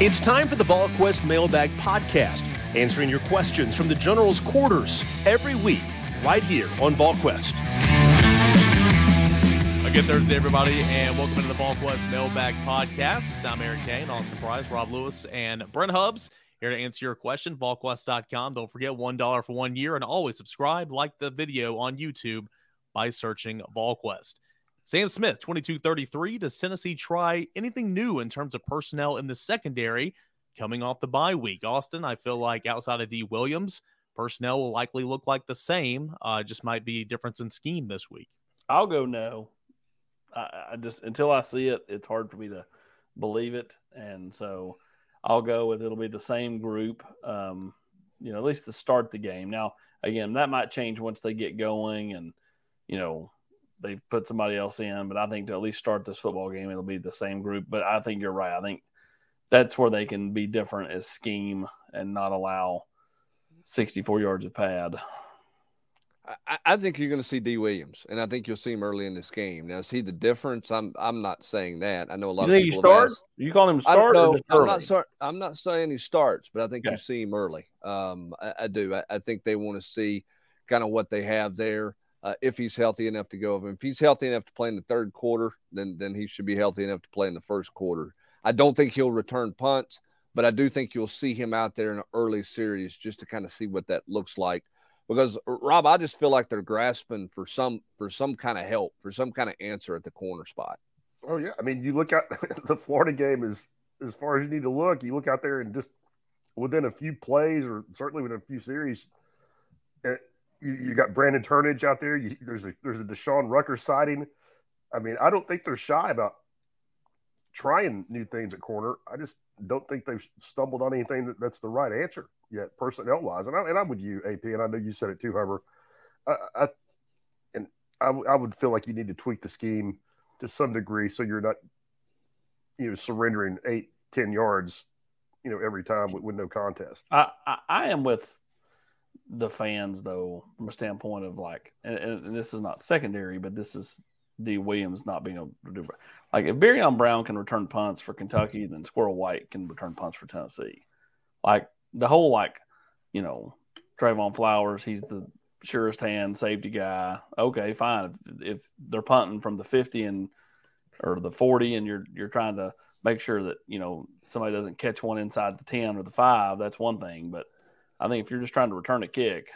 It's time for the VolQuest Mailbag Podcast, answering your questions from the General's quarters every week, right here on VolQuest. Good Thursday, everybody, and welcome to the VolQuest Mailbag Podcast. I'm Aaron Kane, Austin Price, Rob Lewis, and Brent Hubbs here to answer your question. VolQuest.com. Don't forget $1 for one year, and always subscribe, like the video on YouTube by searching VolQuest. Sam Smith, 2233. Does Tennessee try anything new in terms of personnel in the secondary coming off the bye week? Austin, I feel like outside of Dee Williams, personnel will likely look like the same, uh, just might be difference in scheme this week. I'll go no. I, I just until I see it, it's hard for me to believe it, and so I'll go with it'll be the same group. Um, you know, at least to start the game. Now, again, that might change once they get going, and you know they put somebody else in. But I think to at least start this football game, it'll be the same group. But I think you're right. I think that's where they can be different as scheme and not allow 64 yards of pad. I, I think you're going to see Dee Williams, and I think you'll see him early in this game. Now, see the difference? I'm I'm not saying that. I know a lot You of people. start? asked- You call him I start? know. I'm not start, I'm not saying he starts, but I think Okay. you see him early. Um, I, I do. I, I think they want to see kind of what they have there. Uh, if he's healthy enough to go if he's healthy enough to play in the third quarter, then then he should be healthy enough to play in the first quarter. I don't think he'll return punts, but I do think you'll see him out there in an early series just to kind of see what that looks like. Because Rob, I just feel like they're grasping for some for some kind of help, for some kind of answer at the corner spot. Oh yeah, I mean, you look at the Florida game is as far as you need to look. You look out there and just within a few plays, or certainly within a few series, uh, you, you got Brandon Turnage out there. You, there's a there's a Deshaun Rucker sighting. I mean, I don't think they're shy about trying new things at corner. I just don't think they've stumbled on anything that, that's the right answer yet, personnel wise. And, I, and I'm with you, AP, and I know you said it too, Huber. I, I and I, w- I would feel like you need to tweak the scheme to some degree so you're not, you know, surrendering eight, ten yards, you know, every time with, with no contest. I, I, I am with the fans though, from a standpoint of like, and, and this is not secondary, but this is Dee Williams not being able to do. Like if Barion Brown can return punts for Kentucky, then Squirrel White can return punts for Tennessee. Like the whole like, you know, Trevon Flowers, he's the surest hand safety guy. Okay, fine. If, if they're punting from the fifty and or the forty, and you're you're trying to make sure that you know somebody doesn't catch one inside the ten or the five, that's one thing. But I think if you're just trying to return a kick,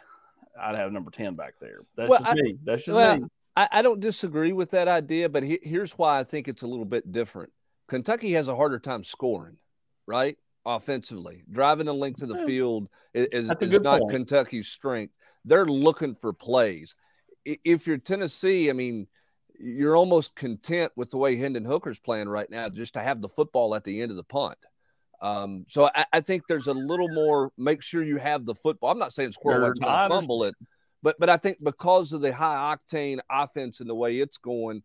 I'd have number ten back there. That's Well, just I- me. That's just well, me. I, I don't disagree with that idea, but he, here's why I think it's a little bit different. Kentucky has a harder time scoring, right? Offensively, driving the length of the field is, is, is not point. Kentucky's strength. They're looking for plays. If you're Tennessee, I mean, you're almost content with the way Hendon Hooker's playing right now, just to have the football at the end of the punt. Um, so I, I think there's a little more. Make sure you have the football. I'm not saying Squirrel White's going to fumble it, but but I think because of the high octane offense and the way it's going,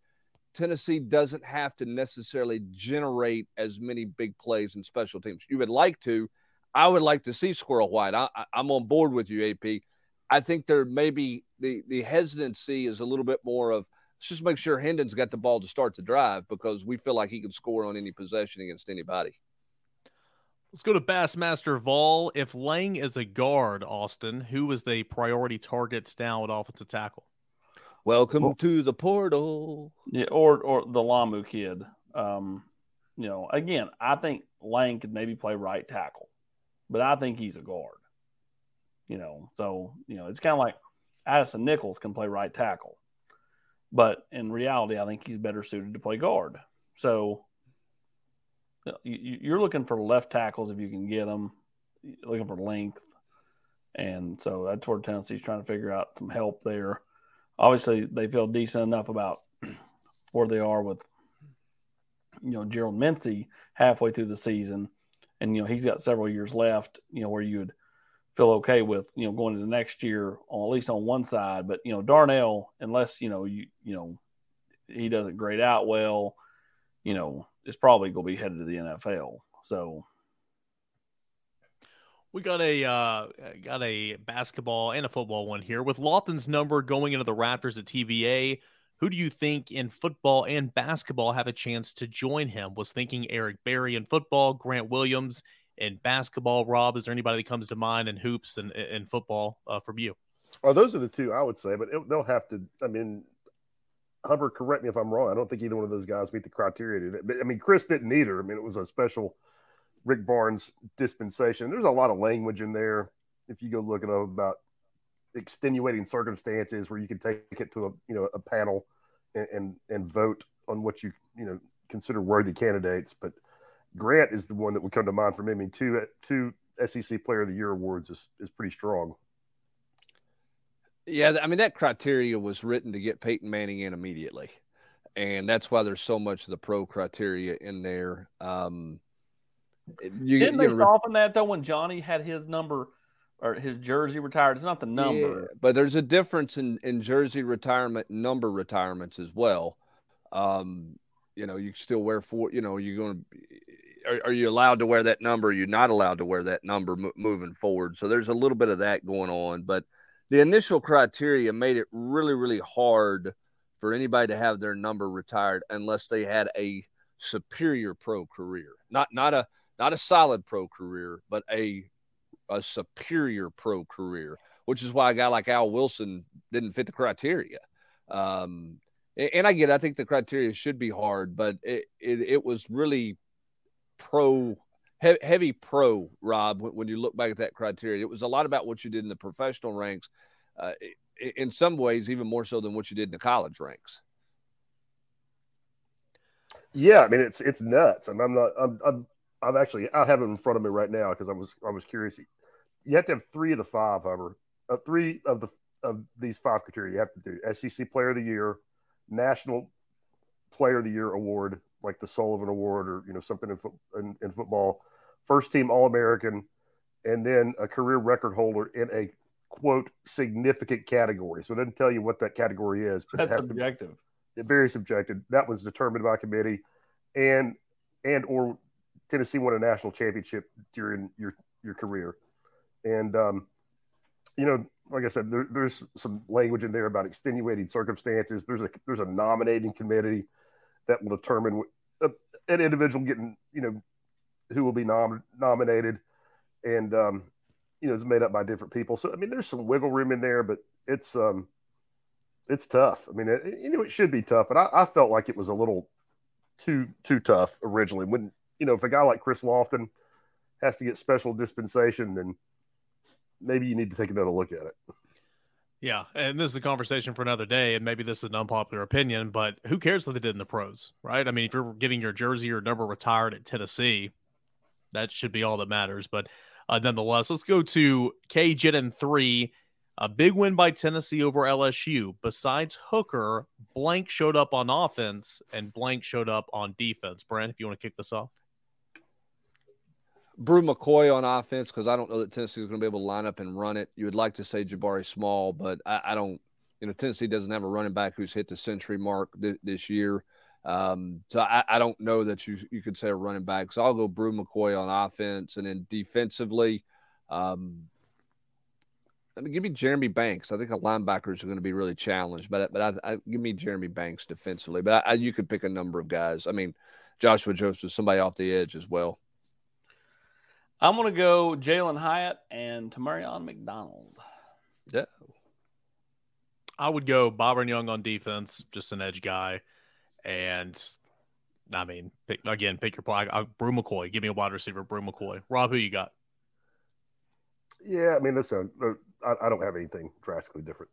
Tennessee doesn't have to necessarily generate as many big plays in special teams. You would like to. I would like to see Squirrel White. I, I'm on board with you, AP. I think there maybe the the hesitancy is a little bit more of let's just make sure Hendon's got the ball to start the drive because we feel like he can score on any possession against anybody. Let's go to Bassmaster Vol. If Lang is a guard, Austin, who is the priority targets now at offensive tackle? Welcome to the portal. Yeah, or or the Lamu kid. Um, you know, again, I think Lang could maybe play right tackle, but I think he's a guard. You know, so you know, it's kind of like Addison Nichols can play right tackle, but in reality, I think he's better suited to play guard. So you, you- you're looking for left tackles if you can get them. looking for length, and so that's where Tennessee's trying to figure out some help there. Obviously, they feel decent enough about where they are with you know Gerald Mincey halfway through the season, and you know he's got several years left. You know where you would feel okay with you know going into the next year, on, at least on one side. But you know Darnell, unless you know you you know he doesn't grade out well, you know is probably going to be headed to the NFL. So we got a uh, got a basketball and a football one here with Lofton's number going into the Raptors at TBA. Who do you think in football and basketball have a chance to join him? Was thinking Eric Berry in football, Grant Williams in basketball. Rob, is there anybody that comes to mind in hoops and in football uh, from you? Oh, those are the two I would say, but it, they'll have to. I mean, Hubbard, correct me if I'm wrong. I don't think either one of those guys meet the criteria. But I mean, Chris didn't either. I mean, it was a special Rick Barnes dispensation. There's a lot of language in there. If you go look at about extenuating circumstances where you can take it to a you know a panel and, and and, vote on what you you know consider worthy candidates. But Grant is the one that would come to mind for me. I mean, two two SEC Player of the Year awards is is pretty strong. Yeah, I mean that criteria was written to get Peyton Manning in immediately, and that's why there's so much of the pro criteria in there. Um, you, Didn't they soften that though when Johnny had his number or his jersey retired? It's not the number, yeah, but there's a difference in in jersey retirement number retirements as well. Um, you know, you still wear four. You know, you're going to. Are, are, you allowed to wear that number? You're not allowed to wear that number moving forward? So there's a little bit of that going on, but the initial criteria made it really, really hard for anybody to have their number retired unless they had a superior pro career, not not a not a solid pro career, but a a superior pro career, which is why a guy like Al Wilson didn't fit the criteria. Um, and I get, it, I think the criteria should be hard, but it, it, it was really pro he- heavy pro, Rob, when, you look back at that criteria. It was a lot about what you did in the professional ranks, uh, in some ways, even more so than what you did in the college ranks. Yeah, I mean it's it's nuts. I I'm not. I'm, I'm I've actually I have it in front of me right now because I was I was curious. You have to have three of the five, however, uh, three of the of these five criteria. You have to do SEC Player of the Year, National Player of the Year award, like the Sullivan Award or you know something in, fo- in, in football, first team All American, and then a career record holder in a quote significant category. So it doesn't tell you what that category is, but that's subjective. To, very subjective. That was determined by committee, and and or Tennessee won a national championship during your your career, and um, you know, like I said, there, there's some language in there about extenuating circumstances. There's a there's a nominating committee that will determine a, an individual getting, you know, who will be nom- nominated, and um, you know, is made up by different people. So I mean, there's some wiggle room in there, but it's um, it's tough. I mean, it, you know, it should be tough, but I, I felt like it was a little too too tough originally. When you know, if a guy like Chris Lofton has to get special dispensation, then maybe you need to take another look at it. Yeah, and this is a conversation for another day, and maybe this is an unpopular opinion, but who cares what they did in the pros, right? I mean, if you're getting your jersey or number retired at Tennessee, that should be all that matters. But uh, nonetheless, let's go to KJ and three. A big win by Tennessee over LSU. Besides Hooker, blank showed up on offense and blank showed up on defense. Brent, if you want to kick this off. Bru McCoy on offense because I don't know that Tennessee is going to be able to line up and run it. You would like to say Jabari Small, but I, I don't. You know, Tennessee doesn't have a running back who's hit the century mark th- this year. Um, so I, I, don't know that you you could say a running back. So I'll go Bru McCoy on offense, and then defensively, um, I give me Jeremy Banks. I think the linebackers are going to be really challenged, but but I, I give me Jeremy Banks defensively. But I, you could pick a number of guys. I mean, Joshua Joseph, is somebody off the edge as well. I'm going to go Jalin Hyatt and Tamarion McDonald. Yeah. I would go Byron Young on defense, just an edge guy. And I mean, pick, again, pick your play. I, Bru McCoy. Give me a wide receiver, Bru McCoy. Rob, who you got? Yeah, I mean, listen, uh, I, I don't have anything drastically different.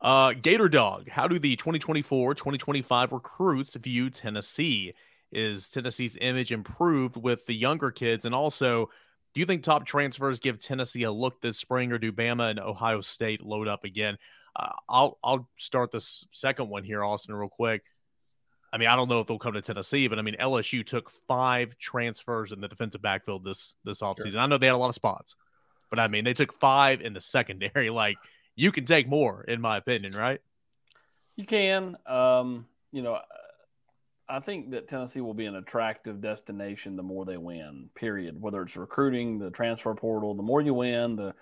Uh, Gator Dog, how do the 2024 2025 recruits view Tennessee? Is Tennessee's image improved with the younger kids? And also, Do you think top transfers give Tennessee a look this spring, or do Bama and Ohio State load up again? Uh, I'll I'll start this second one here, Austin, real quick. I mean, I don't know if they'll come to Tennessee, but I mean, LSU took five transfers in the defensive backfield this this offseason. Sure. I know they had a lot of spots, but I mean, they took five in the secondary. Like, you can take more, in my opinion, right? You can. Um, you know, I think that Tennessee will be an attractive destination the more they win, period. Whether it's recruiting, the transfer portal, the more you win, the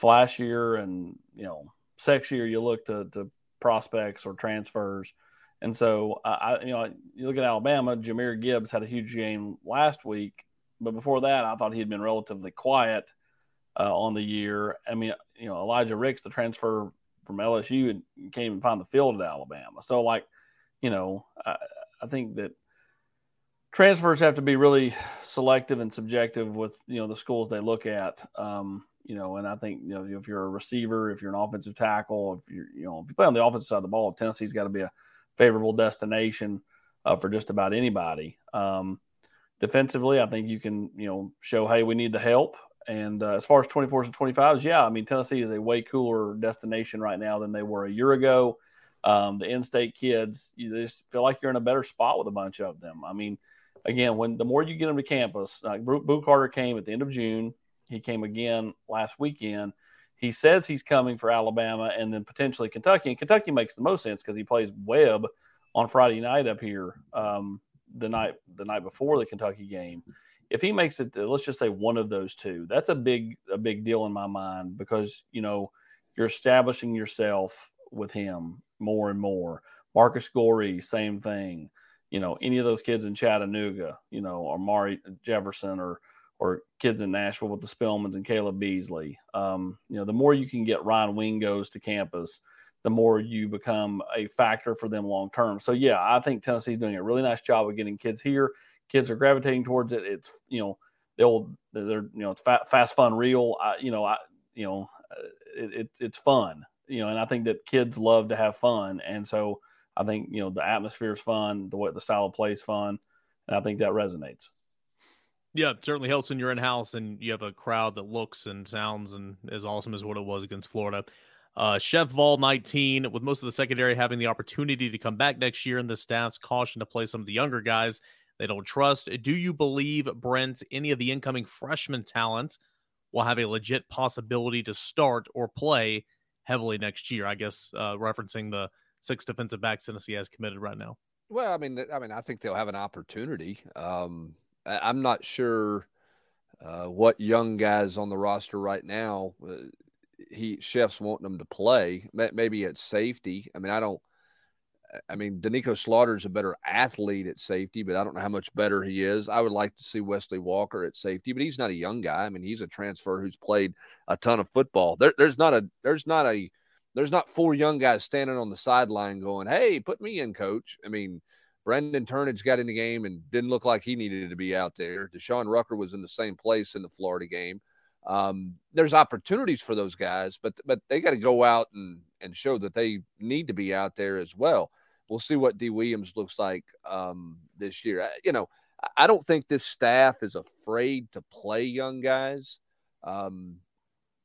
flashier and, you know, sexier you look to, to prospects or transfers. And so, I, you know, you look at Alabama, Jahmyr Gibbs had a huge game last week, but before that, I thought he had been relatively quiet uh, on the year. I mean, you know, Elijah Ricks, the transfer from LSU, can't even find the field at Alabama. So, like, you know, I, I think that transfers have to be really selective and subjective with you know the schools they look at. Um, you know, and I think you know if you're a receiver, if you're an offensive tackle, if you're you know if you play on the offensive side of the ball, Tennessee's got to be a favorable destination uh, for just about anybody. Um, defensively, I think you can you know show hey we need the help. And uh, as far as 24s and 25s, yeah, I mean Tennessee is a way cooler destination right now than they were a year ago. Um, the in-state kids, you just feel like you're in a better spot with a bunch of them. I mean, again, when the more you get them to campus, like Boo Carter came at the end of June, he came again last weekend. He says he's coming for Alabama and then potentially Kentucky. And Kentucky makes the most sense because he plays Webb on Friday night up here um, the night the night before the Kentucky game. If he makes it, to, let's just say one of those two, that's a big a big deal in my mind because you know you're establishing yourself with him more and more. Marcus Goree, same thing. You know, any of those kids in Chattanooga, you know, or Mari Jefferson or or kids in Nashville with the Spillmans and Caleb Beasley. Um, you know, the more you can get Ryan Wingos to campus, the more you become a factor for them long term. So yeah, I think Tennessee's doing a really nice job of getting kids here. Kids are gravitating towards it. It's you know they'll they're you know it's fast, fun, real. I, you know I you know it, it, it's fun you know, and I think that kids love to have fun, and so I think you know the atmosphere is fun, the way the style of play is fun, and I think that resonates. Yeah, certainly helps when you're in house and you have a crowd that looks and sounds and as awesome as what it was against Florida. Uh, Chef Vol 19, with most of the secondary having the opportunity to come back next year, and the staff's caution to play some of the younger guys they don't trust. Do you believe, Brent, any of the incoming freshman talent will have a legit possibility to start or play heavily next year. I guess uh, referencing the six defensive backs Tennessee has committed right now. Well, I mean, I mean, I think they'll have an opportunity. Um, I, am not sure uh, what young guys on the roster right now. Uh, he chefs wanting them to play. Maybe at safety. I mean, I don't. I mean, Slaughter is a better athlete at safety, but I don't know how much better he is. I would like to see Wesley Walker at safety, but he's not a young guy. I mean, he's a transfer who's played a ton of football. There, there's not a there's not a there's not four young guys standing on the sideline going, "Hey, put me in, coach." I mean, Brandon Turnage got in the game and didn't look like he needed to be out there. Deshaun Rucker was in the same place in the Florida game. Um, there's opportunities for those guys, but but they got to go out and and show that they need to be out there as well we'll see what Dee Williams looks like um, this year. You know, I don't think this staff is afraid to play young guys, um,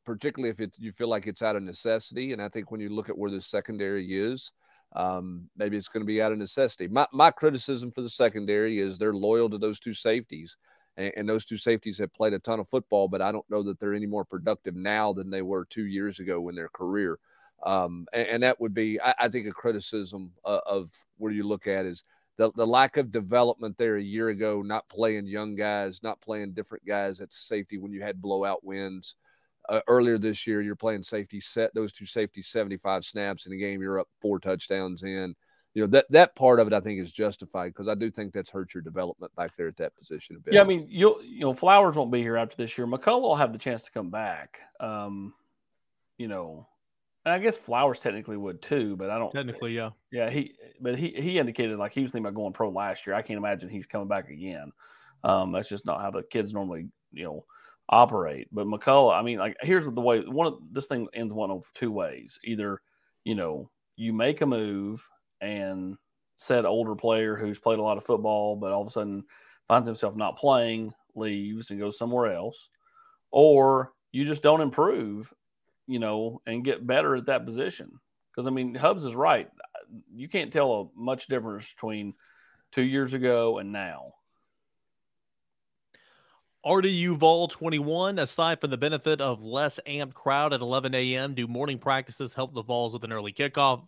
particularly if it, you feel like it's out of necessity. And I think when you look at where the secondary is, um, maybe it's going to be out of necessity. My, my criticism for the secondary is they're loyal to those two safeties. And, and those two safeties have played a ton of football, but I don't know that they're any more productive now than they were two years ago in their career. Um, and, and, that would be, I, I think, a criticism of, of where you look at is the, the lack of development there a year ago, not playing young guys, not playing different guys at safety when you had blowout wins. Uh, earlier this year, you're playing safety set those two safety 75 snaps in a game. You're up four touchdowns in. You know that that part of it, I think, is justified because I do think that's hurt your development back there at that position a bit. Yeah, I mean, you'll you know Flowers won't be here after this year. McCollough will have the chance to come back. Um, you know, and I guess Flowers technically would too, but I don't. Technically, yeah. Yeah, he but he he indicated like he was thinking about going pro last year. I can't imagine he's coming back again. Um, that's just not how the kids normally you know operate. But McCollough, I mean, like here's the way one of this thing ends one of two ways. Either you know you make a move and said older player who's played a lot of football, but all of a sudden finds himself not playing, leaves and goes somewhere else, or you just don't improve, you know, and get better at that position. Because I mean, Hubs is right. You can't tell a much difference between two years ago and now. RDU Vol 21, aside from the benefit of less amped crowd at 11 a.m., do morning practices help the Vols with an early kickoff?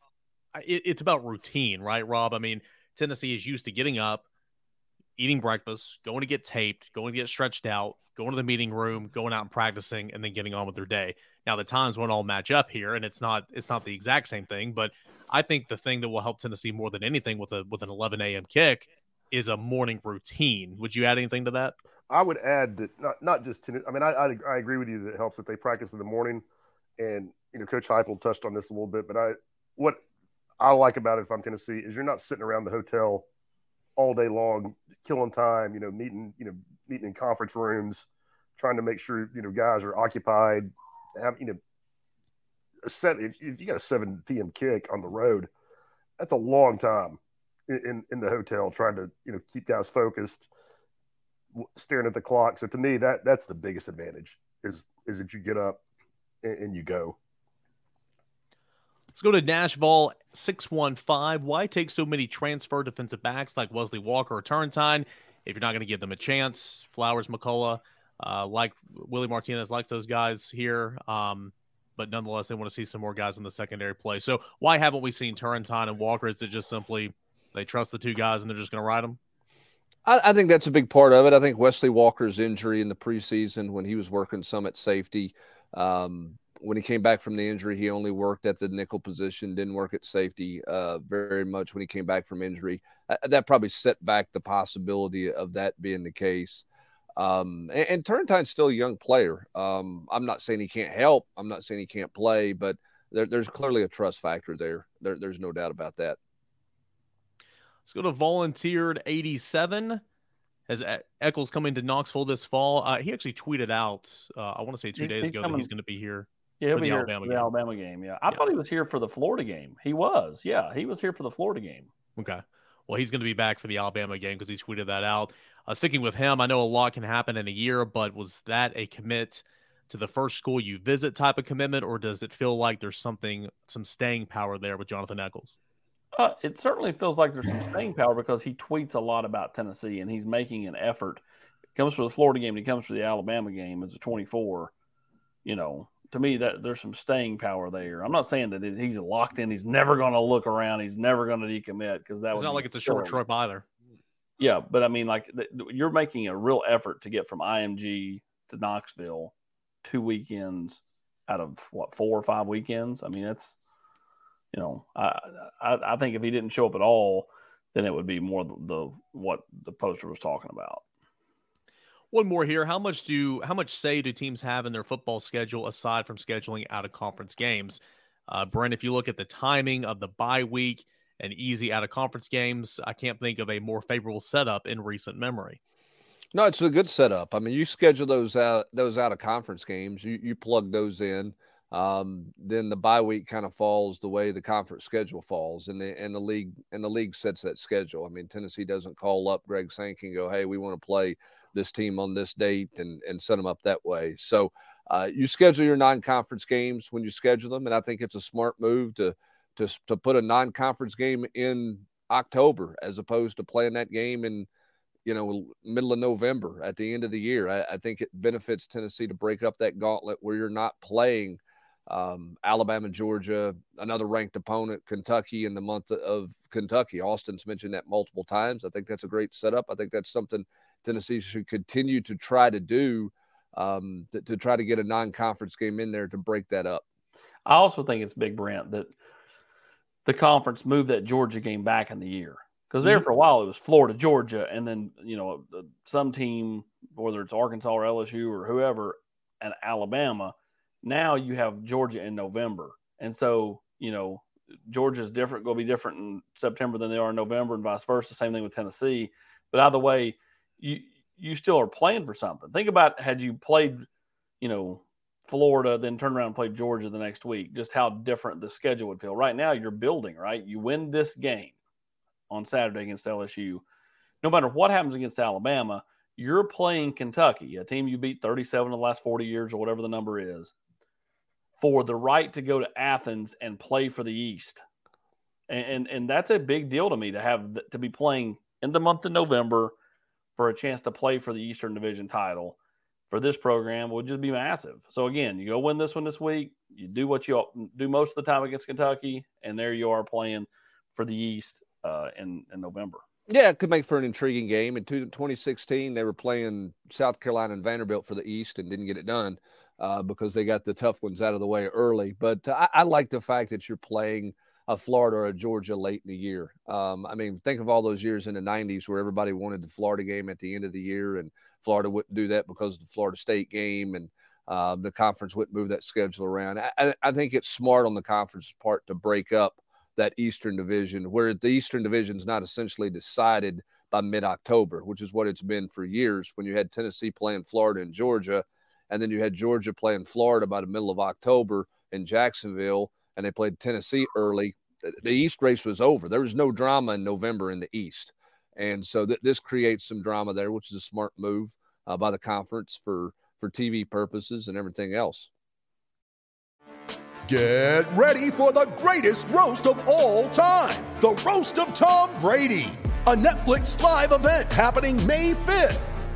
It, it's about routine, right, Rob? I mean, Tennessee is used to getting up, eating breakfast, going to get taped, going to get stretched out, going to the meeting room, going out and practicing, and then getting on with their day. Now the times won't all match up here, and it's not it's not the exact same thing. But I think the thing that will help Tennessee more than anything with a with an 11 a.m. kick is a morning routine. Would you add anything to that? I would add that not not just Tennessee. I mean, I, I, I agree with you that it helps that they practice in the morning, and you know, Coach Heupel touched on this a little bit. But I what I like about it if I'm Tennessee is you're not sitting around the hotel all day long, killing time. You know, meeting you know meeting in conference rooms, trying to make sure you know guys are occupied. Have you know a set if, you got a 7 p.m. kick on the road, that's a long time in, in, the hotel trying to you know keep guys focused, staring at the clock. So to me, that that's the biggest advantage is is that you get up and, and you go. Let's go to Nashville 615. Why take so many transfer defensive backs like Wesley Walker or Turrentine if you're not going to give them a chance? Flowers, McCollough, uh, like Willie Martinez likes those guys here. Um, but nonetheless, they want to see some more guys in the secondary play. So why haven't we seen Turrentine and Walker? Is it just simply they trust the two guys and they're just going to ride them? I, I, think that's a big part of it. I think Wesley Walker's injury in the preseason when he was working some at safety, um, when he came back from the injury, he only worked at the nickel position, didn't work at safety uh, very much when he came back from injury. Uh, that probably set back the possibility of that being the case. Um, and, and Turrentine's still a young player. Um, I'm not saying he can't help. I'm not saying he can't play, but there, there's clearly a trust factor there. there. There's no doubt about that. Let's go to volunteered 87. Has Eccles coming to Knoxville this fall? Uh, he actually tweeted out, uh, I want to say two he, days ago, coming, that he's going to be here yeah, for the Alabama game. The Alabama game. Yeah, I yeah. thought he was here for the Florida game. He was. Yeah, he was here for the Florida game. Okay. Well, he's going to be back for the Alabama game because he tweeted that out. Uh, sticking with him, I know a lot can happen in a year, but was that a commit to the first school you visit type of commitment, or does it feel like there's something, some staying power there with Jonathan Eccles? Uh, it certainly feels like there's some staying power because he tweets a lot about Tennessee and he's making an effort. He comes for the Florida game, he comes for the Alabama game as a 24. You know, to me that there's some staying power there. I'm not saying that he's locked in. He's never going to look around. He's never going to decommit because that it's not like it's a short trip either. Yeah, but I mean, like you're making a real effort to get from IMG to Knoxville two weekends out of what four or five weekends. I mean, it's you know, I I, I think if he didn't show up at all, then it would be more the, the what the poster was talking about. One more here. How much do how much say do teams have in their football schedule aside from scheduling out of conference games? Uh, Brent, if you look at the timing of the bye week and easy out of conference games, I can't think of a more favorable setup in recent memory. No, it's a good setup. I mean, you schedule those out those out of conference games. You you plug those in. Um, then the bye week kind of falls the way the conference schedule falls, and the and the league and the league sets that schedule. I mean, Tennessee doesn't call up Greg Sankey and go, "Hey, we want to play this team on this date," and and set them up that way. So uh, you schedule your non-conference games when you schedule them, and I think it's a smart move to to to put a non-conference game in October as opposed to playing that game in you know middle of November at the end of the year. I, I think it benefits Tennessee to break up that gauntlet where you're not playing um, Alabama, Georgia, another ranked opponent, Kentucky in the month of Kentucky. Austin's mentioned that multiple times. I think that's a great setup. I think that's something Tennessee should continue to try to do um, to, to try to get a non-conference game in there to break that up. I also think it's big, Brent, that the conference moved that Georgia game back in the year because there mm-hmm. for a while it was Florida, Georgia, and then you know some team, whether it's Arkansas or LSU or whoever, and Alabama now you have Georgia in November. And so, you know, Georgia's different, going to be different in September than they are in November and vice versa. Same thing with Tennessee. But either way, you you still are playing for something. Think about had you played, you know, Florida, then turn around and play Georgia the next week, just how different the schedule would feel. Right now, you're building, right? You win this game on Saturday against LSU. No matter what happens against Alabama, you're playing Kentucky, a team you beat 37 in the last 40 years or whatever the number is, for the right to go to Athens and play for the East. And, and, and that's a big deal to me to have to be playing in the month of November for a chance to play for the Eastern Division title for this program would just be massive. So again, you go win this one this week, you do what you do most of the time against Kentucky, and there you are playing for the East uh, in, in November. Yeah, it could make for an intriguing game. In 2016, they were playing South Carolina and Vanderbilt for the East and didn't get it done uh, because they got the tough ones out of the way early. But I, I, like the fact that you're playing a Florida or a Georgia late in the year. Um, I mean, think of all those years in the 90s where everybody wanted the Florida game at the end of the year, and Florida wouldn't do that because of the Florida State game, and uh, the conference wouldn't move that schedule around. I, I think it's smart on the conference's part to break up that Eastern Division, where the Eastern Division is not essentially decided by mid October, which is what it's been for years when you had Tennessee playing Florida and Georgia, and then you had Georgia playing Florida by the middle of October in Jacksonville, and they played Tennessee early. The East race was over. There was no drama in November in the East. And so th- this creates some drama there, which is a smart move uh, by the conference for, for TV purposes and everything else. Get ready for the greatest roast of all time the Roast of Tom Brady, a Netflix live event happening May 5th.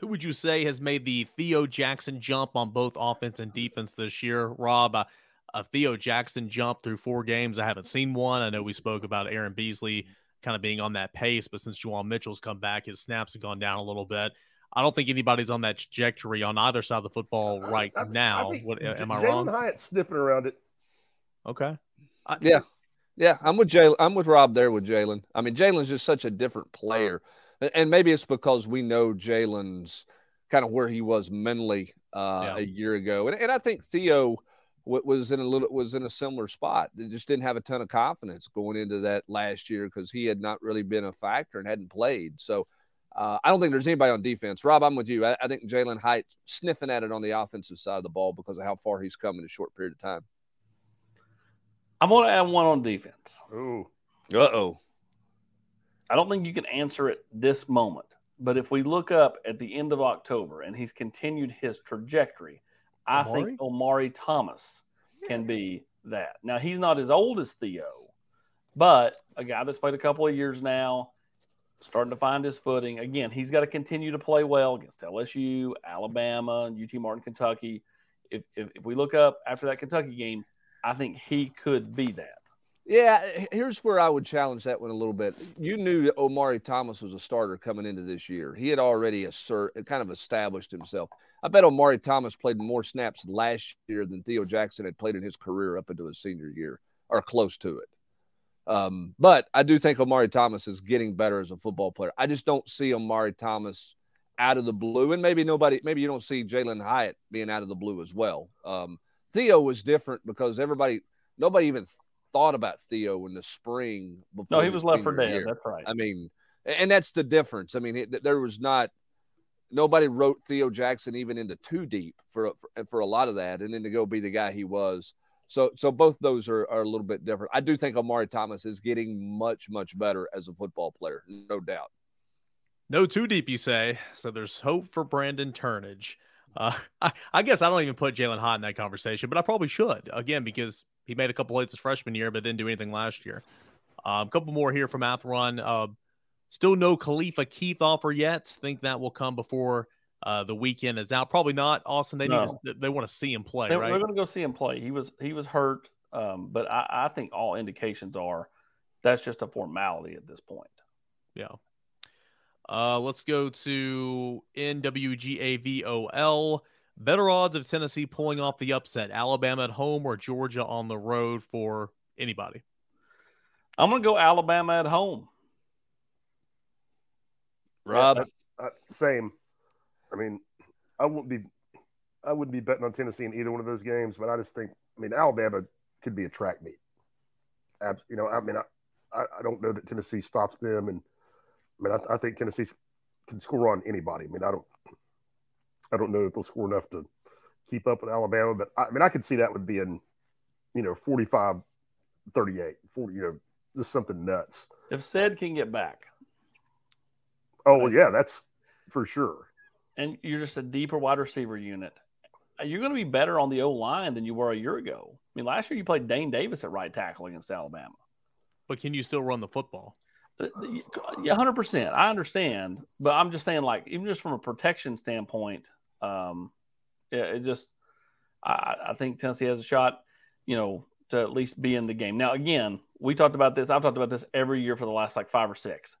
who would you say has made the Theo Jackson jump on both offense and defense this year? Rob, uh, a Theo Jackson jump through four games. I haven't seen one. I know we spoke about Aaron Beasley kind of being on that pace, but since Juwan Mitchell's come back, his snaps have gone down a little bit. I don't think anybody's on that trajectory on either side of the football right I, now. I what, am I wrong? Hyatt sniffing around it. Okay. I, yeah. Yeah, I'm with Jalin. I'm with Rob there with Jalin. I mean, Jalin's just such a different player and maybe it's because we know Jalin's kind of where he was mentally uh, yeah. a year ago, and, and I think Theo was in a little was in a similar spot. They just didn't have a ton of confidence going into that last year because he had not really been a factor and hadn't played. So uh, I don't think there's anybody on defense. Rob, I'm with you. I, I think Jalin Hyatt sniffing at it on the offensive side of the ball because of how far he's come in a short period of time. I'm going to add one on defense. Ooh. Uh oh. I don't think you can answer it this moment. But if we look up at the end of October and he's continued his trajectory, I think Omari Thomas can be that. Now he's not as old as Theo, but a guy that's played a couple of years now, starting to find his footing. Again, he's got to continue to play well against LSU, Alabama, UT Martin, Kentucky. If, if, if we look up after that Kentucky game, I think he could be that. Yeah, here's where I would challenge that one a little bit. You knew that Omari Thomas was a starter coming into this year. He had already assert, kind of established himself. I bet Omari Thomas played more snaps last year than Theo Jackson had played in his career up into his senior year, or close to it. Um, but I do think Omari Thomas is getting better as a football player. I just don't see Omari Thomas out of the blue, and maybe nobody, maybe you don't see Jalin Hyatt being out of the blue as well. Um, Theo was different because everybody, nobody even thought about Theo in the spring. Before no, he was left for dead. Year. That's right. I mean, and that's the difference. I mean, it, there was not nobody wrote Theo Jackson even into too deep for, for, for a lot of that, and then to go be the guy he was. So so both those are, are a little bit different. I do think Omari Thomas is getting much much better as a football player, no doubt. No too deep, you say. So there's hope for Brandon Turnage. Uh, I, I guess I don't even put Jalin Hyatt in that conversation, but I probably should again because he made a couple hits his freshman year, but didn't do anything last year. Um, a couple more here from Athrun. Uh, still no Khalifa Keith offer yet. Think that will come before uh, the weekend is out. Probably not. Austin, they no. need to, they want to see him play. They, right? They're going to go see him play. He was he was hurt Um, but I, I think all indications are that's just a formality at this point. Yeah. Uh, let's go to NWGAVOL. Better odds of Tennessee pulling off the upset, Alabama at home or Georgia on the road for anybody? I'm going to go Alabama at home. Rob, Uh, same. I mean, I wouldn't be, I wouldn't be betting on Tennessee in either one of those games, but I just think, I mean, Alabama could be a track meet. Abs- you know, I mean, I, I I don't know that Tennessee stops them, and I mean, I, I think Tennessee can score on anybody. I mean, I don't, I don't know if they'll score enough to keep up with Alabama, but I, I mean, I could see that would be in, you know, 45, 38, 40, you know, just something nuts. If said can get back, Oh well, yeah, that's for sure. and you're just a deeper wide receiver unit, you're going to be better on the O line than you were a year ago. I mean, last year you played Dayne Davis at right tackle against Alabama. But can you still run the football? Uh, Yeah, hundred percent. I understand, but I'm just saying, like, even just from a protection standpoint, um, it just, I, I think Tennessee has a shot, you know, to at least be in the game. Now, again, we talked about this. I've talked about this every year for the last like five or six.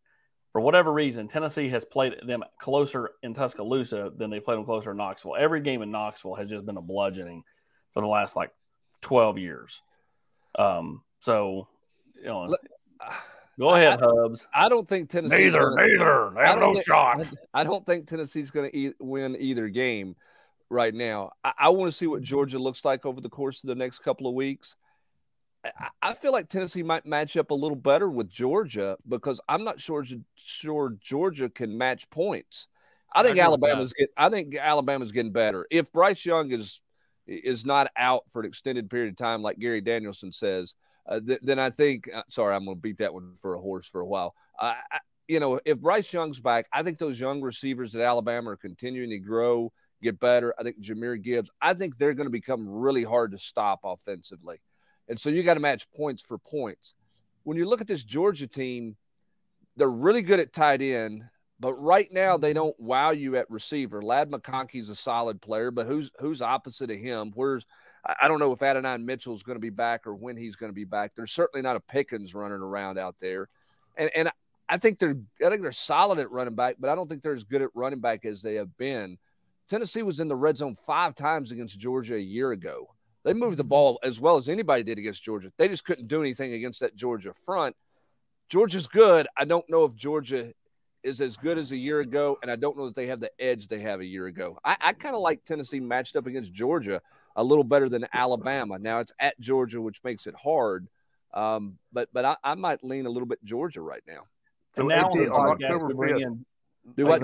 For whatever reason, Tennessee has played them closer in Tuscaloosa than they played them closer in Knoxville. Every game in Knoxville has just been a bludgeoning for the last like twelve years. Um, so, you know, go ahead, I- Hubs. I don't think Tennessee. Neither, neither. They have I don't no think- shot. I don't think Tennessee's going to e- win either game right now. I, I want to see what Georgia looks like over the course of the next couple of weeks. I, I feel like Tennessee might match up a little better with Georgia because I'm not sure sure Georgia can match points. I I think agree with Alabama's get. I think Alabama's getting better. If Bryce Young is is not out for an extended period of time, like Gary Danielson says, uh, th- then I think. Uh, sorry, I'm going to beat that one for a horse for a while. Uh, I, you know, if Bryce Young's back, I think those young receivers at Alabama are continuing to grow, get better. I think Jahmyr Gibbs. I think they're going to become really hard to stop offensively, and so you got to match points for points. When you look at this Georgia team, they're really good at tight end. But right now, they don't wow you at receiver. Ladd McConkey's a solid player, but who's who's opposite of him? Where's I don't know if Adonai is going to be back or when he's going to be back. There's certainly not a Pickens running around out there, and and I think they're I think they're solid at running back, but I don't think they're as good at running back as they have been. Tennessee was in the red zone five times against Georgia a year ago. They moved the ball as well as anybody did against Georgia. They just couldn't do anything against that Georgia front. Georgia's good. I don't know if Georgia is as good as a year ago, and I don't know that they have the edge they have a year ago. I, I kind of like Tennessee matched up against Georgia a little better than Alabama. Now it's at Georgia, which makes it hard. Um, but but I, I might lean a little bit Georgia right now. So And now AT, on on October fifth, in- Do what?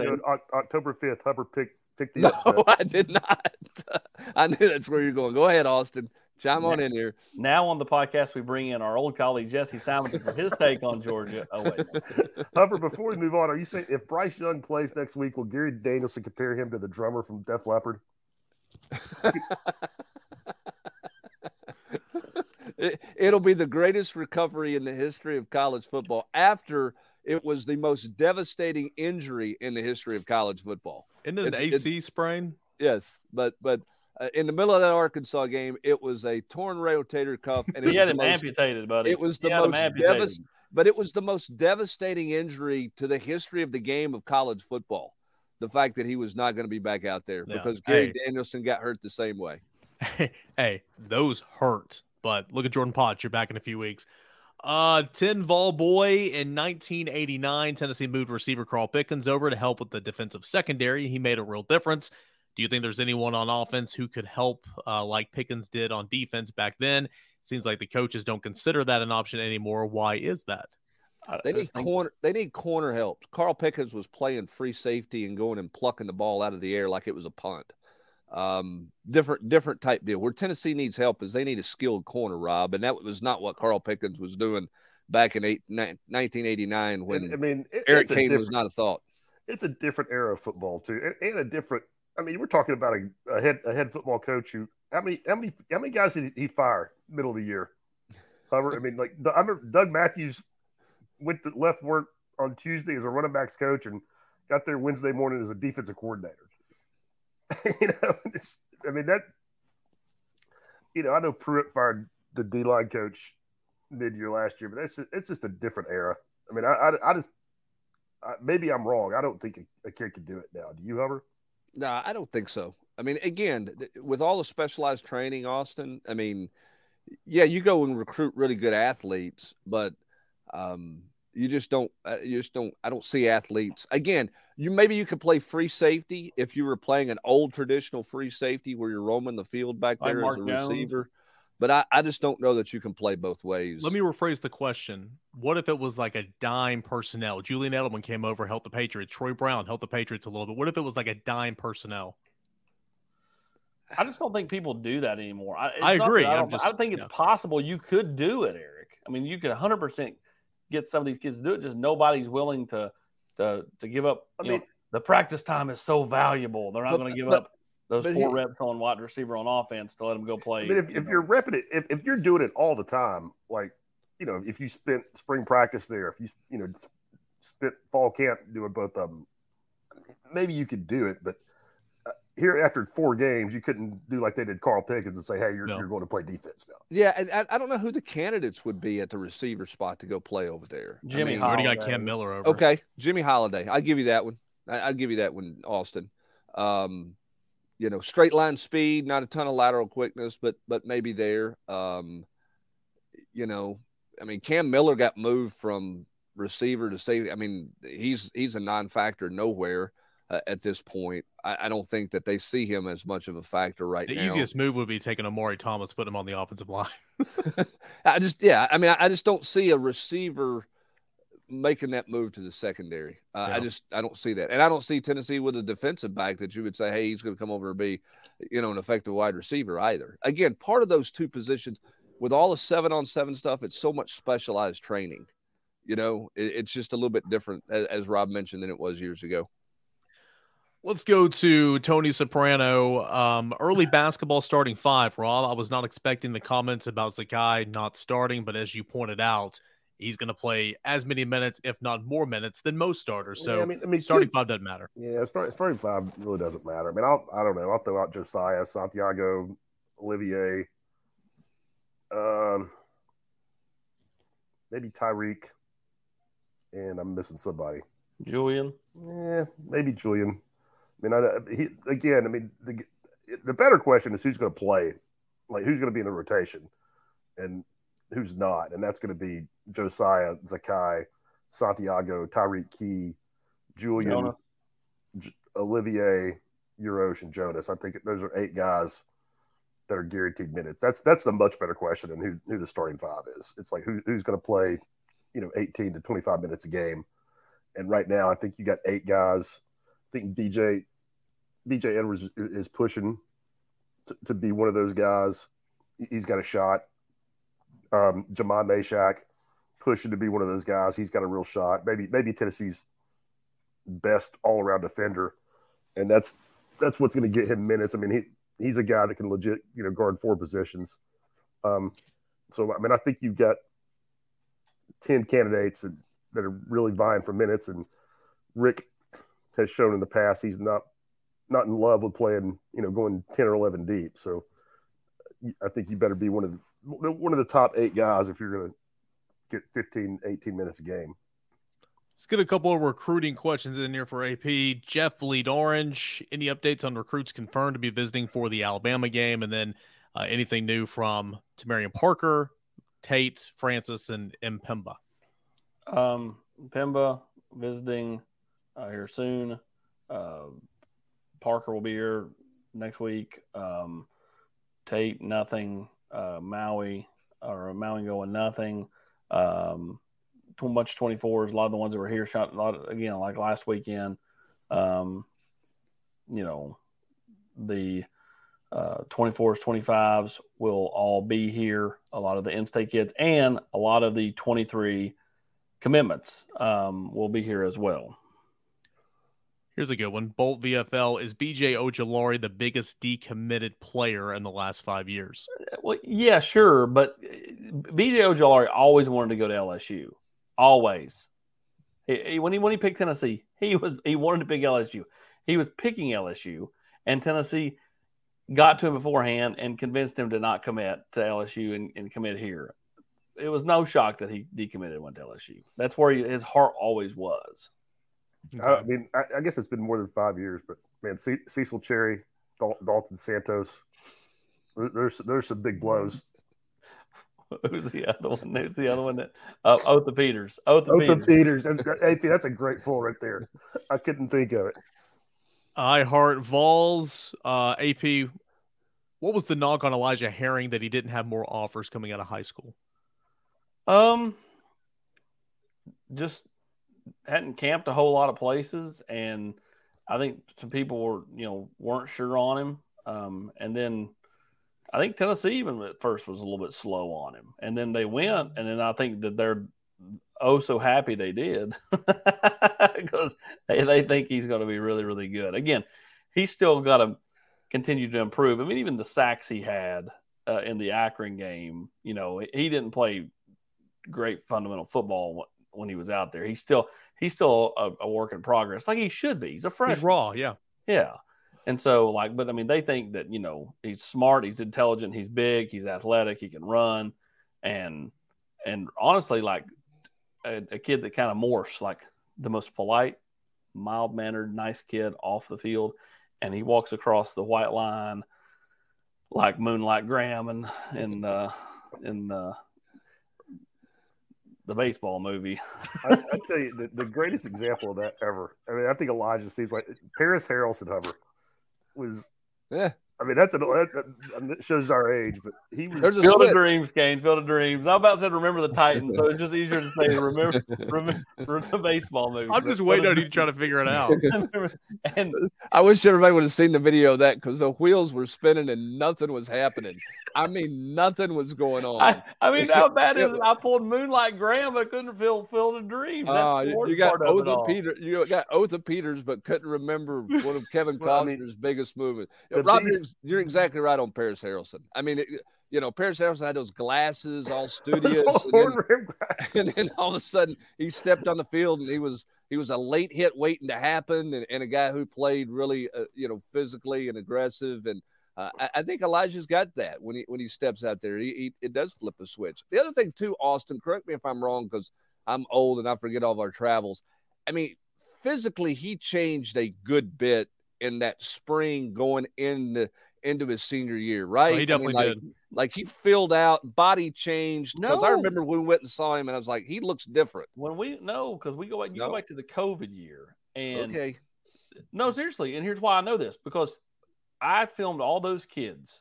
October fifth, Hubbard picked picked the No, upset. I did not. I knew that's where you're going. Go ahead, Austin. Chime on in here. Now on the podcast, we bring in our old colleague Jesse Simons for his take on Georgia. Oh wait, Hubbard, before we move on, are you saying if Bryce Young plays next week, will Gary Danielson compare him to the drummer from Def Leppard? It, it'll be the greatest recovery in the history of college football after it was the most devastating injury in the history of college football. Isn't it an It's- it's- AC sprain? Yes, but but uh, in the middle of that Arkansas game, it was a torn rotator cuff, and it he was had the him most, amputated, buddy. It was He the most devastating, but it was the most devastating injury to the history of the game of college football. The fact that he was not going to be back out there because Gary Hey. Danielson got hurt the same way. hey, those hurt. But look at Jordan Potts. You're back in a few weeks. Uh, Tin Vol Boy in 1989, Tennessee moved receiver Carl Pickens over to help with the defensive secondary. He made a real difference. Do you think there's anyone on offense who could help uh, like Pickens did on defense back then? Seems like the coaches don't consider that an option anymore. Why is that? I- They need think- corner. They need corner help. Carl Pickens was playing free safety and going and plucking the ball out of the air like it was a punt. Um, different, different type deal. Where Tennessee needs help is they need a skilled corner, Rob, and that was not what Carl Pickens was doing back in eight, ni- 1989 when And, I mean, it- Eric it's a Kane was not a thought. It's a different era of football too, and, and a different. I mean, we're talking about a, a head a head football coach who how many how many how many guys did he fire middle of the year? Hubbard. I mean, like I remember Doug Matthews went to left work on Tuesday as a running backs coach and got there Wednesday morning as a defensive coordinator. you know, I mean that. You know, I know Pruitt fired the D line coach mid year last year, but it's it's just a different era. I mean, I I, I just I, maybe I'm wrong. I don't think a, a kid could do it now. Do you, Hubbard? No, I don't think so. I mean, again, with all the specialized training, Austin. I mean, yeah, you go and recruit really good athletes, but um, you just don't. Uh, you just don't. I don't see athletes. Again, you maybe you could play free safety if you were playing an old traditional free safety where you're roaming the field back there like as a Jones. receiver. But I, I just don't know that you can play both ways. Let me rephrase the question. What if it was like a dime personnel? Julian Edelman came over, helped the Patriots. Troy Brown helped the Patriots a little bit. What if it was like a dime personnel? I just don't think people do that anymore. I, I agree. I don't, just, I don't think it's yeah. possible you could do it, Eric. I mean, you could 100% get some of these kids to do it. Just nobody's willing to to to give up. I mean, know, the practice time is so valuable. They're not going to give but, up those four he, reps on wide receiver on offense to let them go play. I mean, if, you if you're repping it, if, if you're doing it all the time, like you know, if you spent spring practice there, if you you know spent fall camp doing both of them, maybe you could do it. But here, after four games, you couldn't do like they did Carl Pickens and say, "Hey, you're no. you're going to play defense now." Yeah, and I, I, don't know who the candidates would be at the receiver spot to go play over there. Jimmy, I mean, already got Cam Miller over. Okay, Jimmy Holiday. I'll give you that one. I, will give you that one, Austin. Um, you know, straight line speed, not a ton of lateral quickness, but but maybe there. Um, you know, I mean, Cam Miller got moved from receiver to safety. I mean, he's he's a non-factor nowhere uh, at this point. I, I, don't think that they see him as much of a factor right the now. The easiest move would be taking Omari Thomas, put him on the offensive line. I just, yeah, I mean, I, I just don't see a receiver making that move to the secondary. Uh, yeah. I just I don't see that, and I don't see Tennessee with a defensive back that you would say, hey, he's going to come over and be, you know, an effective wide receiver either. Again, part of those two positions with all the seven on seven stuff, it's so much specialized training. You know, it, it's just a little bit different, as, as Rob mentioned, than it was years ago. Let's go to Tony Soprano. Um, early basketball starting five. Rob, I was not expecting the comments about Zakai not starting, but as you pointed out, he's going to play as many minutes, if not more minutes, than most starters. So, yeah, I mean, I mean, starting five doesn't matter. Yeah, start, starting five really doesn't matter. I mean, I'll, I don't know. I'll throw out Josiah, Santiago, Olivier, um, maybe Tyreke, and I'm missing somebody. Julian. Yeah, maybe Julian. Mean, I, he, again, I mean, the the better question is who's going to play, like who's going to be in the rotation, and who's not, and that's going to be Josiah, Zakai, Santiago, Tyreke Key, Julian, J- Olivier, Uros, and Jonas. I think those are eight guys that are guaranteed minutes. That's that's the much better question than who, who the starting five is. It's like who, who's going to play, you know, 18 to 25 minutes a game. And right now, I think you got eight guys. I think BJ BJ Edwards is pushing to, to be one of those guys. He's got a shot. Um, Jahmai Mashack pushing to be one of those guys. He's got a real shot. Maybe maybe Tennessee's best all around defender, and that's that's what's going to get him minutes. I mean, he he's a guy that can legit you know guard four positions. Um, so I mean, I think you've got ten candidates that are really vying for minutes, and Rick has shown in the past he's not not in love with playing you know going ten or eleven deep. So I think you better be one of the one of the top eight guys if you're going to get 15, 18 minutes a game. Let's get a couple of recruiting questions in here for AP. Jeff Bleed Orange. Any updates on recruits confirmed to be visiting for the Alabama game? And then uh, anything new from Tamarian Parker, Tate, Francis, and M. Pemba? Um, Pemba visiting uh, here soon. Uh, Parker will be here next week. Um, Tate, nothing uh, Maui or Maui going nothing. Um, too much 24s. A lot of the ones that were here shot a lot of, again, like last weekend. Um, you know, the uh, 24s, 25s will all be here. A lot of the in-state kids and a lot of the 23 commitments um, will be here as well. Here's a good one. Bolt VFL is BJ Ojulari the biggest decommitted player in the last five years? Well, yeah, sure, but uh, BJ Ojulari always wanted to go to LSU. Always. He, he, when he when he picked Tennessee, he was he wanted to pick LSU. He was picking LSU, and Tennessee got to him beforehand and convinced him to not commit to LSU and, and commit here. It was no shock that he decommitted and went to LSU. That's where he, his heart always was. I mean, I, I, guess it's been more than five years, but man, C- Cecil Cherry, Dal- Dalton Santos, there's there's some big blows. Who's the other one? Who's the other one? That uh, Otha Peters. Otha, Otha Peters. Peters. AP, that's a great pull right there. I couldn't think of it. I heart Vols. Uh, AP. What was the knock on Elijah Herring that he didn't have more offers coming out of high school? Um, just hadn't camped a whole lot of places, and I think some people were, you know, weren't sure on him. Um, and then I think Tennessee even at first was a little bit slow on him, and then they went, and then I think that they're oh so happy they did because they, they think he's going to be really really good. Again, he's still got to continue to improve. I mean, even the sacks he had uh, in the Akron game, you know, he didn't play great fundamental football when he was out there. He's still he's still a, a work in progress, like he should be. He's a freshman. He's raw, yeah, yeah. And so, like, but I mean, they think that you know he's smart, he's intelligent, he's big, he's athletic, he can run, and and honestly, like a, a kid that kind of morphs, like the most polite, mild mannered, nice kid off the field, and he walks across the white line like Moonlight Graham and and uh, and uh, the baseball movie. I, I, tell you, the, the, greatest example of that ever. I mean, I think Elijah seems like Paris Harrelson Hover was yeah. I mean, that's an that, that shows our age, but he was There's Field of Dreams, Kane. Field of Dreams. I'm about to say remember the Titans, so it's just easier to say remember remember, the baseball movie. I'm just waiting on you to try to figure it out. and I wish everybody would have seen the video of that because the wheels were spinning and nothing was happening. I mean, nothing was going on. I, I mean, how bad is it? I pulled Moonlight Graham, but couldn't feel Field of Dreams. Uh, you got Otha Peters, you got Otha Peters, but couldn't remember one of Kevin Costner's I mean, biggest movies. Rob, you're exactly right on Paris Harrelson. I mean, it, you know, Paris Harrelson had those glasses, all studious, and, then, and, then, all of a sudden he stepped on the field and he was he was a late hit waiting to happen, and, and a guy who played really, uh, you know, physically and aggressive. And uh, I, I, think Elijah's got that when he when he steps out there, he, he, it does flip a switch. The other thing too, Austin, correct me if I'm wrong because I'm old and I forget all of our travels. I mean, physically, he changed a good bit in that spring going into into his senior year, right? Oh, he definitely I mean, like, did. Like he filled out, body changed. Because no. I remember when we went and saw him, and I was like, he looks different. When we no, because we go back, you no. go back to the COVID year, and okay, no, seriously, and here's why I know this because I filmed all those kids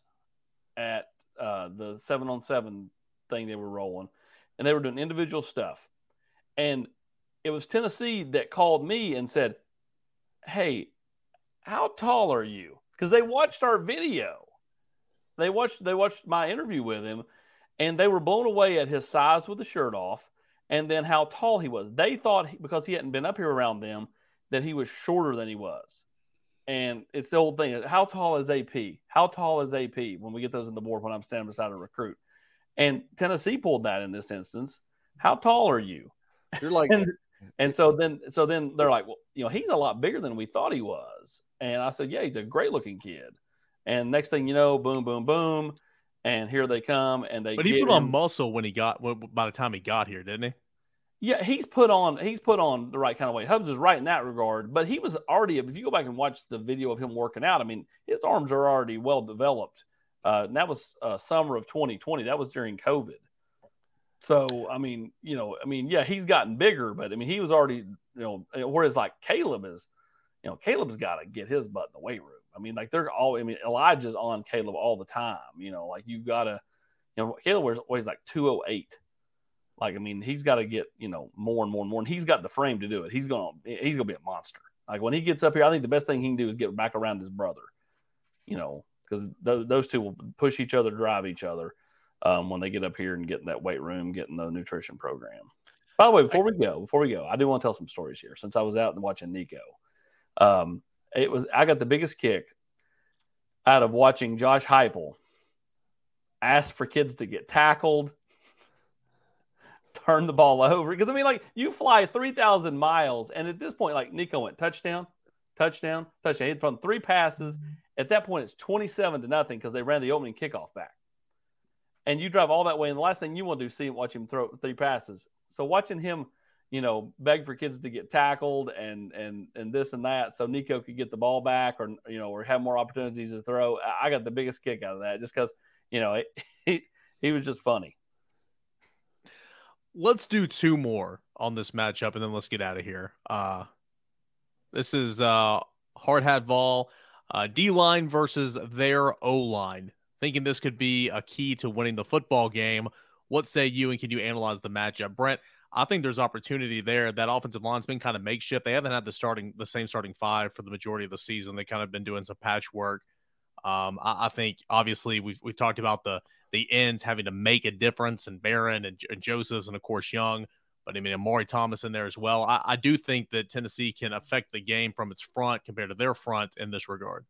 at uh, the seven on seven thing they were rolling, and they were doing individual stuff, and it was Tennessee that called me and said, "Hey, how tall are you?" because they watched our video. They watched they watched my interview with him, and they were blown away at his size with the shirt off, and then how tall he was. They thought he, because he hadn't been up here around them that he was shorter than he was. And it's the old thing: how tall is AP? How tall is AP? When we get those in the board, when I'm standing beside a recruit, and Tennessee pulled that in this instance. How tall are you? You're like, and, and so then, so then they're like, well, you know, he's a lot bigger than we thought he was. And I said, yeah, he's a great looking kid. And next thing you know, boom, boom, boom, and here they come. And they but he put him. on muscle when he got by the time he got here, didn't he? Yeah, he's put on he's put on the right kind of weight. Hubbs is right in that regard, but he was already. If you go back and watch the video of him working out, I mean, his arms are already well developed. Uh, and that was uh, summer of 2020. That was during COVID. So I mean, you know, I mean, yeah, he's gotten bigger, but I mean, he was already, you know, whereas like Caleb is, you know, Caleb's got to get his butt in the weight room. I mean, like they're all, I mean, Elijah's on Caleb all the time. You know, like you've got to, you know, Caleb weighs, like 208. Like, I mean, he's got to get, you know, more and more and more. And he's got the frame to do it. He's to, he's to be a monster. Like when he gets up here, I think the best thing he can do is get back around his brother, you know, because those, those two will push each other, drive each other um, when they get up here and get in that weight room, getting the nutrition program. By the way, before we go, before we go, I do want to tell some stories here since I was out and watching Nico. Um, it was I got the biggest kick out of watching Josh Heupel ask for kids to get tackled, turn the ball over. Because I mean, like you fly three thousand miles, and at this point, like Nico went touchdown, touchdown, touchdown. He thrown three passes, At that point, it's 27 to nothing because they ran the opening kickoff back. And you drive all that way, and the last thing you want to do is see watch him throw three passes. So watching him, you know, beg for kids to get tackled and and and this and that, so Nico could get the ball back, or you know, or have more opportunities to throw. I got the biggest kick out of that, just because you know he he was just funny. Let's do two more on this matchup, and then let's get out of here. Uh, this is uh, Hard Hat Vol, uh, D line versus their O line. Thinking this could be a key to winning the football game. What say you, and can you analyze the matchup, Brent? I think there's opportunity there. That offensive line's been kind of makeshift. They haven't had the starting the same starting five for the majority of the season. They kind of been doing some patchwork. Um, I, I, think obviously we've we've talked about the the ends having to make a difference, and Baron and, and Joseph, and of course Young. But I mean, Omari Thomas in there as well. I, I do think that Tennessee can affect the game from its front compared to their front in this regard.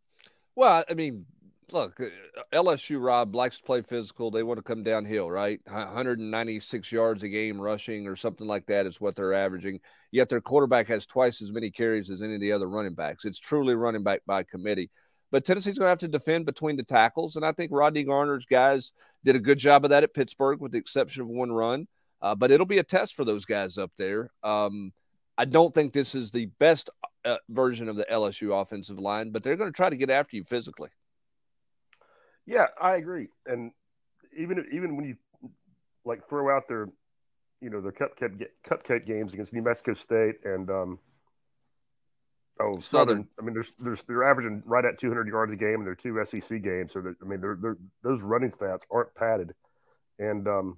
Well, I mean, look, uh, LSU Rob likes to play physical. They want to come downhill, right? 196 yards a game rushing or something like that is what they're averaging. Yet their quarterback has twice as many carries as any of the other running backs. It's truly running back by committee. But Tennessee's going to have to defend between the tackles. And I think Rodney Garner's guys did a good job of that at Pittsburgh, with the exception of one run. Uh, but it'll be a test for those guys up there. Um, I don't think this is the best uh, version of the LSU offensive line, but they're going to try to get after you physically. Yeah, I agree. And even even when you like throw out their, you know, their cupcake cupcake games against New Mexico State and um, oh Southern. Southern. I mean, there's there's they're averaging right at 200 yards a game and they're two SEC games. So I mean, they're, they're, those running stats aren't padded, and um,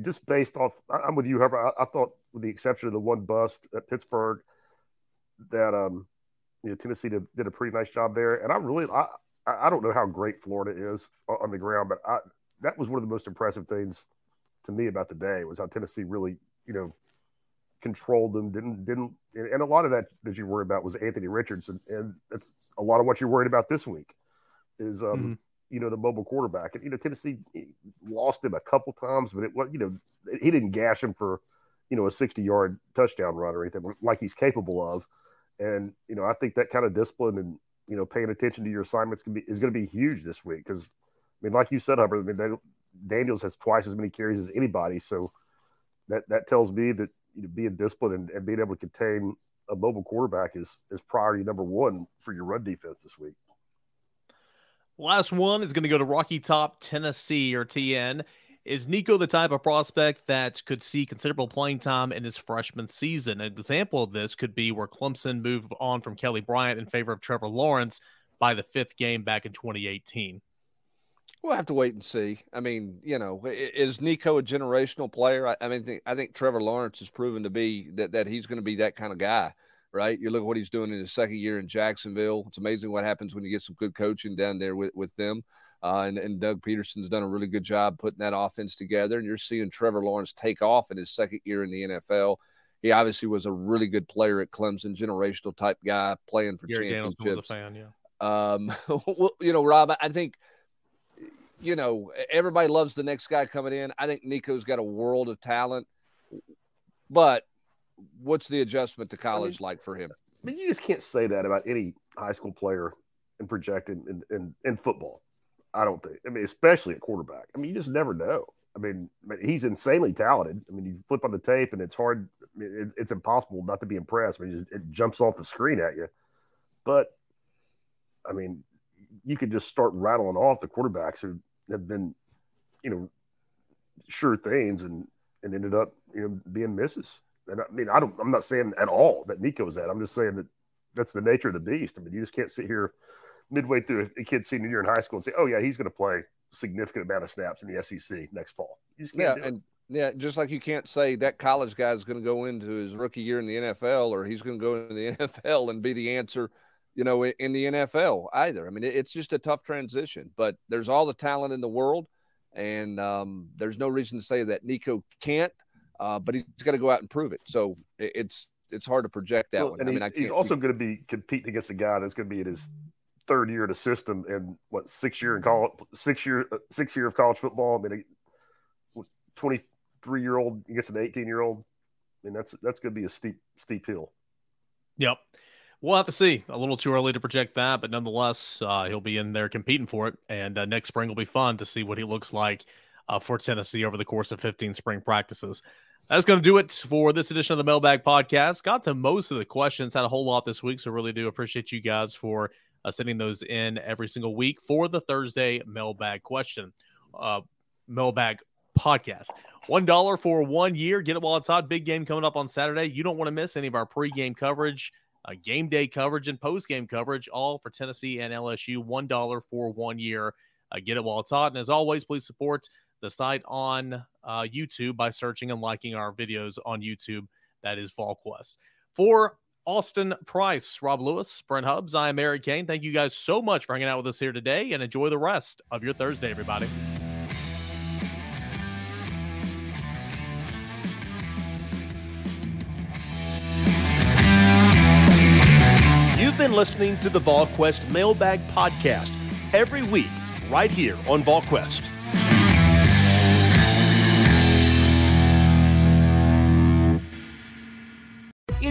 just based off, I'm with you, However, I, I, thought, with the exception of the one bust at Pittsburgh, that um, you know, Tennessee did, did a pretty nice job there. And I really, I, I don't know how great Florida is on the ground, but I, that was one of the most impressive things to me about the day was how Tennessee really, you know, controlled them. Didn't didn't, and a lot of that that you worry about was Anthony Richardson, and that's a lot of what you're worried about this week. Is um, mm-hmm. you know, the mobile quarterback, and you know, Tennessee lost him a couple times, but it was you know, he didn't gash him for you know a 60 yard touchdown run or anything like he's capable of. And you know, I think that kind of discipline and you know paying attention to your assignments be is going to be huge this week because I mean, like you said, Hubbard, I mean, Daniels has twice as many carries as anybody, so that that tells me that you know, being disciplined and, and being able to contain a mobile quarterback is is priority number one for your run defense this week. Last one is going to go to Rocky Top, Tennessee, or TN. Is Nico the type of prospect that could see considerable playing time in his freshman season? An example of this could be where Clemson moved on from Kelly Bryant in favor of Trevor Lawrence by the fifth game back in 2018. We'll have to wait and see. I mean, you know, is Nico a generational player? I, I mean, I think Trevor Lawrence has proven to be that that he's going to be that kind of guy, right? You look at what he's doing in his second year in Jacksonville. It's amazing what happens when you get some good coaching down there with with them. Uh, and, and Doug Pederson's done a really good job putting that offense together. And you're seeing Trevor Lawrence take off in his second year in the NFL. He obviously was a really good player at Clemson, generational type guy, playing for Gary championships. was a fan, yeah. Um, well, you know, Rob, I think, you know, everybody loves the next guy coming in. I think Nico's got a world of talent, but what's the adjustment to college I mean, like for him? I mean, you just can't say that about any high school player and projected in, in, in football. I don't think. I mean, especially at quarterback. I mean, you just never know. I mean, he's insanely talented. I mean, you flip on the tape and it's hard. It's impossible not to be impressed. I mean, it jumps off the screen at you. But I mean, you could just start rattling off the quarterbacks who have been, you know, sure things and and ended up you know being misses. And I mean, I don't. I'm not saying at all that Nico's that. I'm just saying that that's the nature of the beast. I mean, you just can't sit here midway through a kid's senior year in high school and say, "Oh yeah, he's going to play significant amount of snaps in the SEC next fall." yeah, and yeah, just like you can't say that college guy is going to go into his rookie year in the NFL or he's going to go into the NFL and be the answer, you know, in the NFL either. I mean, it's just a tough transition, but there's all the talent in the world, and um, there's no reason to say that Nico can't. Uh, but he's got to go out and prove it. So it's it's hard to project that well, one. And I mean, he, he's also going to be competing against a guy that's going to be in his third year in the system and what six year in college, six year, uh, six year of college football. I mean, twenty three year old against an eighteen year old. I mean, that's that's going to be a steep steep hill. Yep. We'll have to see. A little too early to project that, but nonetheless, uh, he'll be in there competing for it. And uh, next spring will be fun to see what he looks like uh, for Tennessee over the course of 15 spring practices. That's going to do it for this edition of the Mailbag Podcast. Got to most of the questions, had a whole lot this week, so really do appreciate you guys for uh, sending those in every single week for the Thursday Mailbag question, uh, Mailbag Podcast. One dollar for one year. Get it while it's hot. Big game coming up on Saturday. You don't want to miss any of our pregame coverage uh, game day coverage and post game coverage, all for Tennessee and LSU. One dollar for one year. Uh, get it while it's hot. And as always, please support the site on uh, YouTube by searching and liking our videos on YouTube. That is VolQuest. For Austin Price, Rob Lewis, Brent Hubbs, I am Eric Kane. Thank you guys so much for hanging out with us here today and enjoy the rest of your Thursday, everybody. You've been listening to the VolQuest Mailbag Podcast every week, right here on VolQuest.